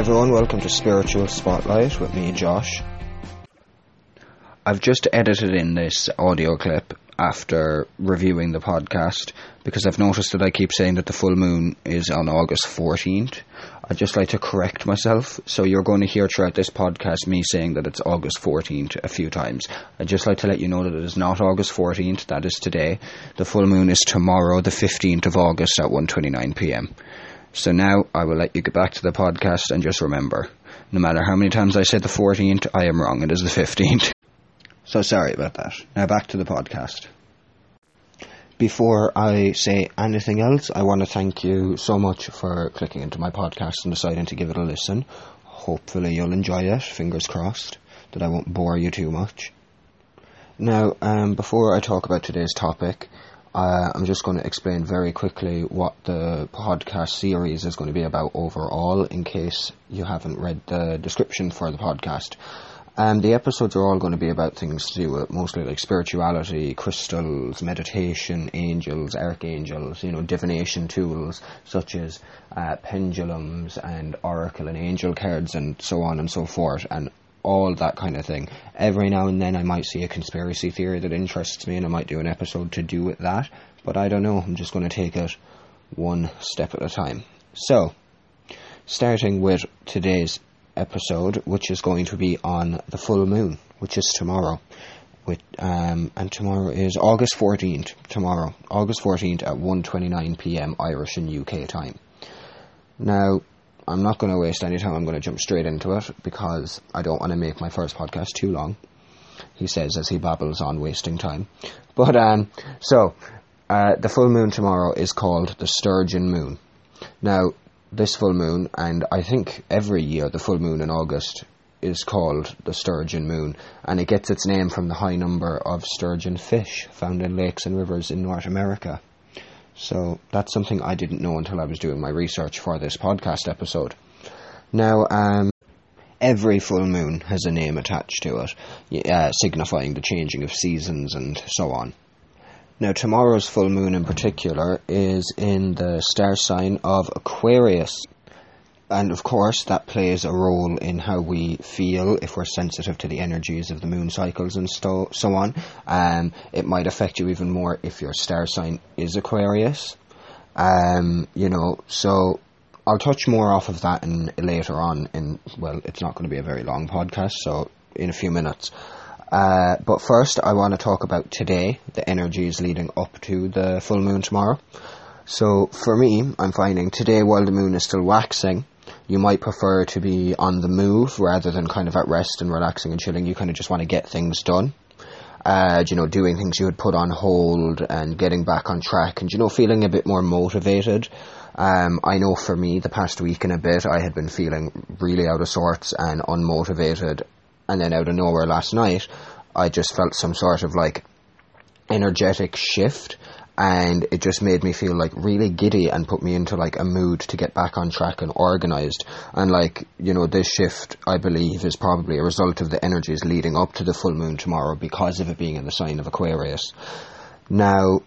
everyone, welcome to Spiritual Spotlight with me, Josh. I've just edited in this audio clip after reviewing the podcast because I've noticed that I keep saying that the full moon is on August 14th. I'd just like to correct myself. So you're going to hear throughout this podcast me saying that it's August 14th a few times. I'd just like to let you know that it is not August 14th, that is today. The full moon is tomorrow, the 15th of August at 1:29 p.m. So now I will let you get back to the podcast and just remember, no matter how many times I say the 14th, I am wrong. It is the 15th. So sorry about that. Now back to the podcast. Before I say anything else, I want to thank you so much for clicking into my podcast and deciding to give it a listen. Hopefully you'll enjoy it. Fingers crossed that I won't bore you too much. Now, um, before I talk about today's topic, uh, I'm just going to explain very quickly what the podcast series is going to be about overall, in case you haven't read the description for the podcast. Um, the episodes are all going to be about things to do with mostly like spirituality, crystals, meditation, angels, archangels, you know, divination tools such as uh, pendulums and oracle and angel cards and so on and so forth, and all that kind of thing. Every now and then I might see a conspiracy theory that interests me and I might do an episode to do with that, but I don't know. I'm just going to take it one step at a time. So, starting with today's episode, which is going to be on the full moon, which is tomorrow. With, um, and tomorrow is August 14th, tomorrow, August 14th at 1.29 pm Irish and UK time. Now, I'm not going to waste any time, I'm going to jump straight into it because I don't want to make my first podcast too long. He says as he babbles on, wasting time. But, um, so, uh, the full moon tomorrow is called the Sturgeon Moon. Now, this full moon, and I think every year the full moon in August is called the sturgeon moon, and it gets its name from the high number of sturgeon fish found in lakes and rivers in North America. So that's something I didn't know until I was doing my research for this podcast episode. Now, um, every full moon has a name attached to it, uh, signifying the changing of seasons and so on. Now, tomorrow's full moon in particular is in the star sign of Aquarius. And of course, that plays a role in how we feel if we're sensitive to the energies of the moon cycles and so, so on. Um, it might affect you even more if your star sign is Aquarius. Um, you know, so I'll touch more off of that in, later on. In well, it's not going to be a very long podcast, so in a few minutes. Uh, but first, I want to talk about today, the energies leading up to the full moon tomorrow. So, for me, I'm finding today, while the moon is still waxing, you might prefer to be on the move rather than kind of at rest and relaxing and chilling. You kind of just want to get things done. Uh, you know, doing things you had put on hold and getting back on track and, you know, feeling a bit more motivated. Um, I know for me, the past week and a bit, I had been feeling really out of sorts and unmotivated and then out of nowhere last night, I just felt some sort of like energetic shift and it just made me feel like really giddy and put me into like a mood to get back on track and organized and like you know this shift i believe is probably a result of the energies leading up to the full moon tomorrow because of it being in the sign of aquarius now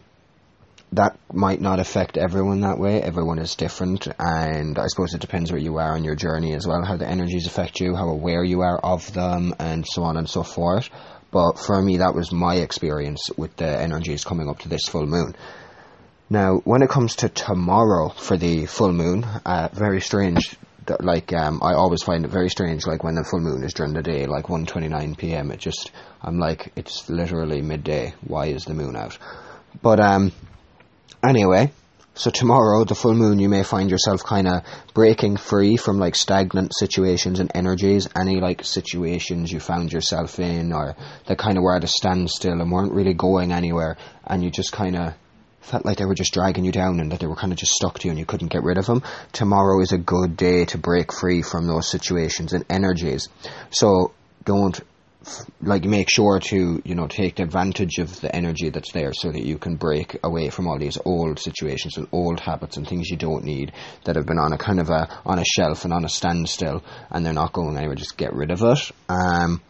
that might not affect everyone that way. Everyone is different, and I suppose it depends where you are on your journey as well, how the energies affect you, how aware you are of them, and so on and so forth. But for me, that was my experience with the energies coming up to this full moon. Now, when it comes to tomorrow for the full moon, uh, very strange. Like um, I always find it very strange. Like when the full moon is during the day, like 1:29 p.m. It just I'm like it's literally midday. Why is the moon out? But um, Anyway, so tomorrow, the full moon, you may find yourself kind of breaking free from like stagnant situations and energies, any like situations you found yourself in, or that kind of were at a standstill and weren't really going anywhere, and you just kind of felt like they were just dragging you down and that they were kind of just stuck to you and you couldn't get rid of them. Tomorrow is a good day to break free from those situations and energies. So don't like make sure to you know take advantage of the energy that's there so that you can break away from all these old situations and old habits and things you don't need that have been on a kind of a on a shelf and on a standstill and they're not going anywhere just get rid of it um,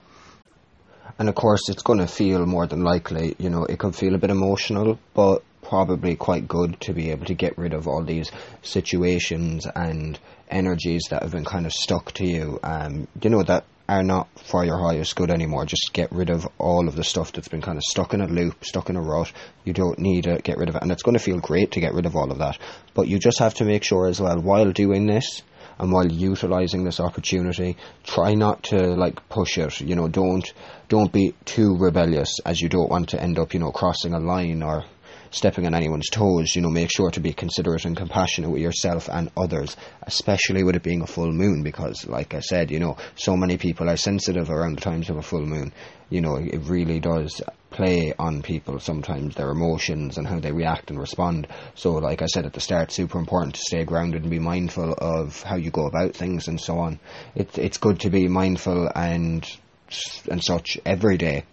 and of course it's going to feel more than likely you know it could feel a bit emotional but probably quite good to be able to get rid of all these situations and energies that have been kind of stuck to you. Um, you know that are not for your highest good anymore. Just get rid of all of the stuff that's been kind of stuck in a loop, stuck in a rut. You don't need to get rid of it, and it's going to feel great to get rid of all of that. But you just have to make sure as well while doing this and while utilizing this opportunity, try not to like push it. You know, don't don't be too rebellious as you don't want to end up, you know, crossing a line or stepping on anyone's toes. You know, make sure to be considerate and compassionate with yourself and others, especially with it being a full moon, because, like I said, you know, so many people are sensitive around the times of a full moon. You know, it really does play on people sometimes their emotions and how they react and respond. So, like I said at the start, super important to stay grounded and be mindful of how you go about things and so on. It, it's good to be mindful and and such every day.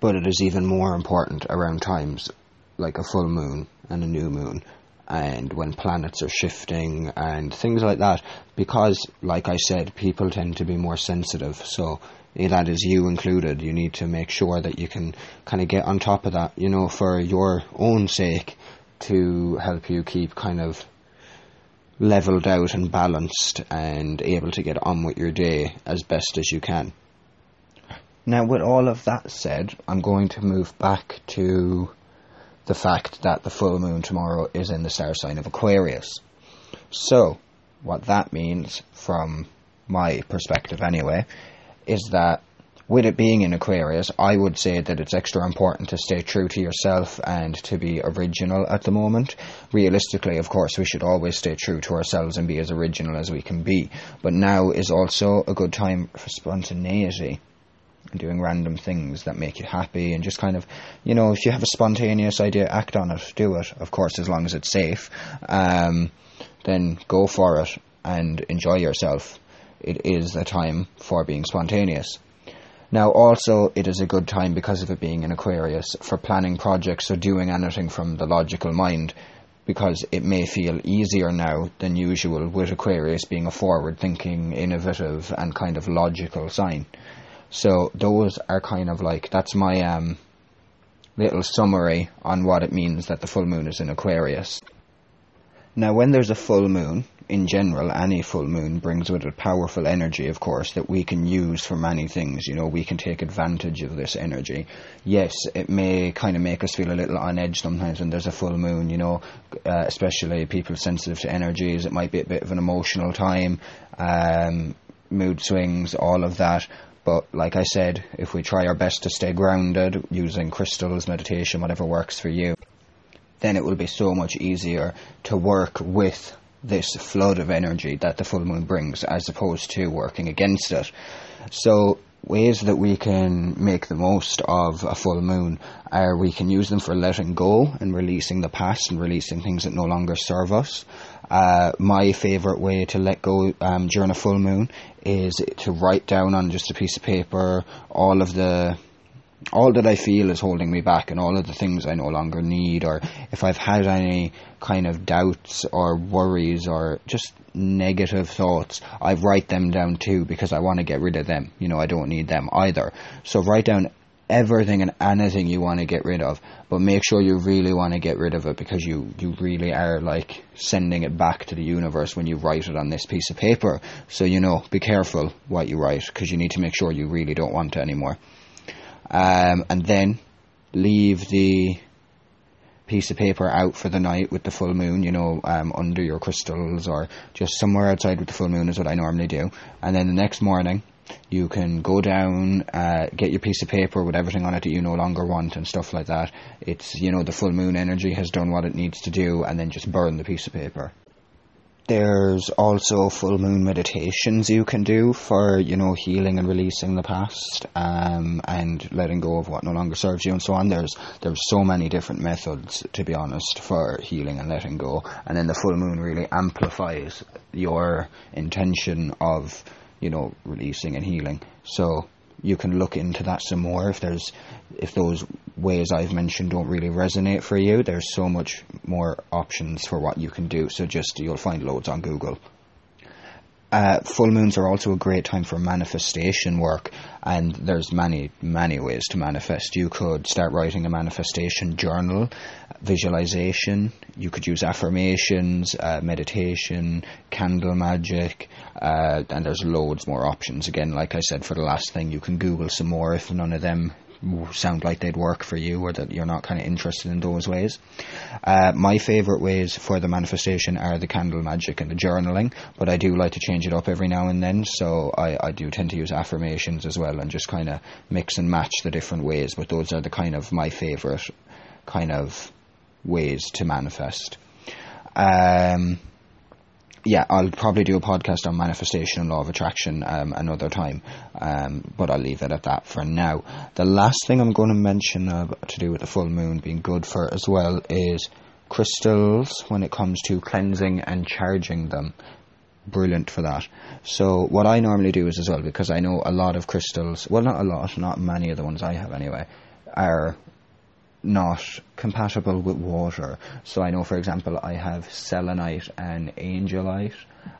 But it is even more important around times like a full moon and a new moon and when planets are shifting and things like that. Because like I said people tend to be more sensitive. So eh, that is you included. You need to make sure that you can kind of get on top of that you know for your own sake to help you keep kind of leveled out and balanced and able to get on with your day as best as you can. Now with all of that said I'm going to move back to the fact that the full moon tomorrow is in the star sign of Aquarius. So, what that means, from my perspective anyway, is that with it being in Aquarius, I would say that it's extra important to stay true to yourself and to be original at the moment. Realistically, of course, we should always stay true to ourselves and be as original as we can be. But now is also a good time for spontaneity doing random things that make you happy and just kind of, you know, if you have a spontaneous idea, act on it, do it, of course, as long as it's safe, um, then go for it and enjoy yourself. It is a time for being spontaneous. Now, also, it is a good time because of it being in Aquarius for planning projects or doing anything from the logical mind because it may feel easier now than usual with Aquarius being a forward thinking, innovative, and kind of logical sign. So those are kind of like that's my um, little summary on what it means that the full moon is in Aquarius. Now, when there's a full moon, in general, any full moon brings with it powerful energy, of course, that we can use for many things. You know, we can take advantage of this energy. Yes, it may kind of make us feel a little on edge sometimes when there's a full moon, you know, uh, especially people sensitive to energies. It might be a bit of an emotional time, um, mood swings, all of that. But like I said, if we try our best to stay grounded using crystals, meditation, whatever works for you, then it will be so much easier to work with this flood of energy that the full moon brings as opposed to working against it. So ways that we can make the most of a full moon are we can use them for letting go and releasing the past and releasing things that no longer serve us. Uh, my favourite way to let go um, during a full moon is to write down on just a piece of paper all of the all that I feel is holding me back and all of the things I no longer need or if I've had any kind of doubts or worries or just negative thoughts, I write them down too because I want to get rid of them. You know, I don't need them either. So write down everything and anything you want to get rid of, but make sure you really want to get rid of it because you, you really are like sending it back to the universe when you write it on this piece of paper. So, you know, be careful what you write because you need to make sure you really don't want it anymore. Um, and then leave the piece of paper out for the night with the full moon, you know, um, under your crystals or just somewhere outside with the full moon is what I normally do. And then the next morning, you can go down, uh, get your piece of paper with everything on it that you no longer want and stuff like that. It's, you know, the full moon energy has done what it needs to do and then just burn the piece of paper. There's also full moon meditations you can do for, you know, healing and releasing the past um, and letting go of what no longer serves you and so on. There's there's so many different methods, to be honest, for healing and letting go. And then the full moon really amplifies your intention of you know, releasing and healing. So you can look into that some more if there's if those ways I've mentioned don't really resonate for you. There's so much more options for what you can do. So just you'll find loads on Google. Uh, full moons are also a great time for manifestation work, and there's many, many ways to manifest. You could start writing a manifestation journal, visualization. You could use affirmations, uh, meditation, candle magic, uh, and there's loads more options. Again, like I said, for the last thing, you can Google some more if none of them sound like they'd work for you or that you're not kind of interested in those ways. Uh, my favourite ways for the manifestation are the candle magic and the journaling, but I do like to change it up every now and then, so I, I do tend to use affirmations as well and just kind of mix and match the different ways, but those are the kind of my favourite kind of ways to manifest. Um, yeah, I'll probably do a podcast on manifestation and law of attraction um, another time, um, but I'll leave it at that for now. The last thing I'm going to mention uh, to do with the full moon being good for as well is crystals when it comes to cleansing and charging them. Brilliant for that. So, what I normally do is as well, because I know a lot of crystals, well, not a lot, not many of the ones I have anyway, are not compatible with water. So I know, for example, I have selenite and angelite,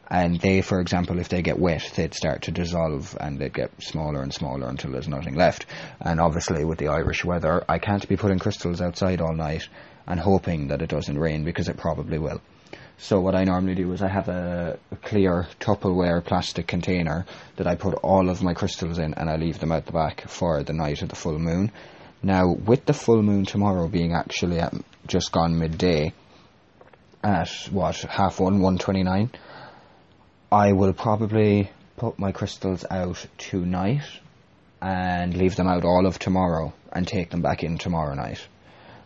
and they, for example, if they get wet, they'd start to dissolve and they'd get smaller and smaller until there's nothing left. And obviously, with the Irish weather, I can't be putting crystals outside all night and hoping that it doesn't rain because it probably will. So what I normally do is I have a, a, clear Tupperware plastic container that I put all of my crystals in and I leave them out the back for the night of the full moon. Now, with the full moon tomorrow being actually at just gone midday, at what half one, one twenty nine, I will probably put my crystals out tonight and leave them out all of tomorrow and take them back in tomorrow night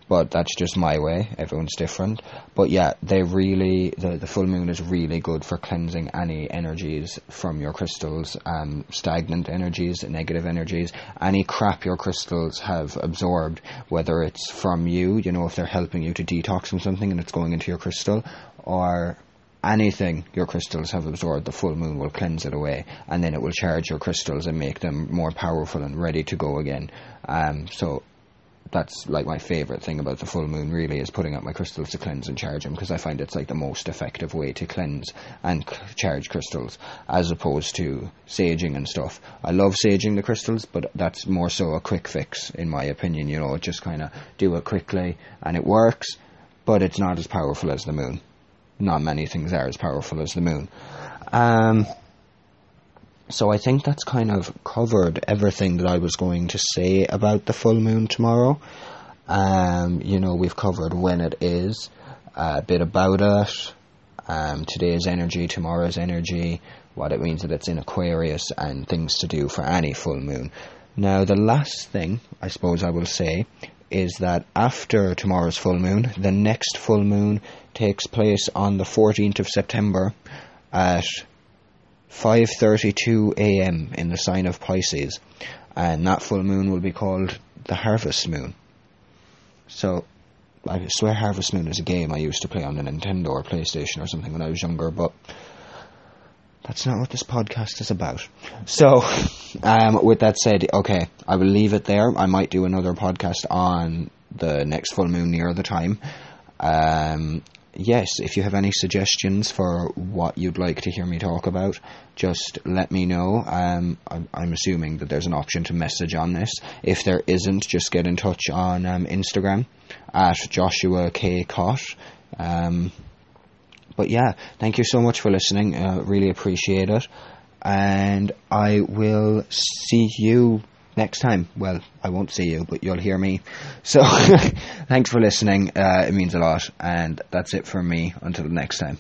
but that's just my way. Everyone's different. But yeah, they really the the full moon is really good for cleansing any energies from your crystals, um, stagnant energies, negative energies, any crap your crystals have absorbed, whether it's from you, you know, if they're helping you to detox from something and it's going into your crystal, or anything your crystals have absorbed, the full moon will cleanse it away, and then it will charge your crystals and make them more powerful and ready to go again. Um, so that's like my favorite thing about the full moon really is putting out my crystals to cleanse and charge them because I find it's like the most effective way to cleanse and charge crystals as opposed to saging and stuff. I love saging the crystals, but that's more so a quick fix in my opinion. You know, just kind of do it quickly and it works, but it's not as powerful as the moon. Not many things are as powerful as the moon. Um, so I think that's kind of covered everything that I was going to say about the full moon tomorrow. Um, you know, we've covered when it is, a bit about it, um, today's energy, tomorrow's energy, what it means that it's in Aquarius, and things to do for any full moon. Now, the last thing I suppose I will say is that after tomorrow's full moon, the next full moon takes place on the 14th of September at 5:32 a.m. in the sign of Pisces, and that full moon will be called the harvest moon. So, I swear Harvest Moon is a game I used to play on the Nintendo or PlayStation or something when I was younger, but that's not what this podcast is about. So, um, with that said, okay, I will leave it there. I might do another podcast on the next full moon near the time. Um, yes, if you have any suggestions for what you'd like to hear me talk about, just let me know. Um, I'm, I'm, assuming that there's an option to message on this. If there isn't, just get in touch on um, Instagram at Joshua K. Cott. Um, but yeah, thank you so much for listening. Uh, really appreciate it. And I will see you next time. Well, I won't see you, but you'll hear me. So, thanks for listening. Uh, it means a lot. And that's it from me. Until next time.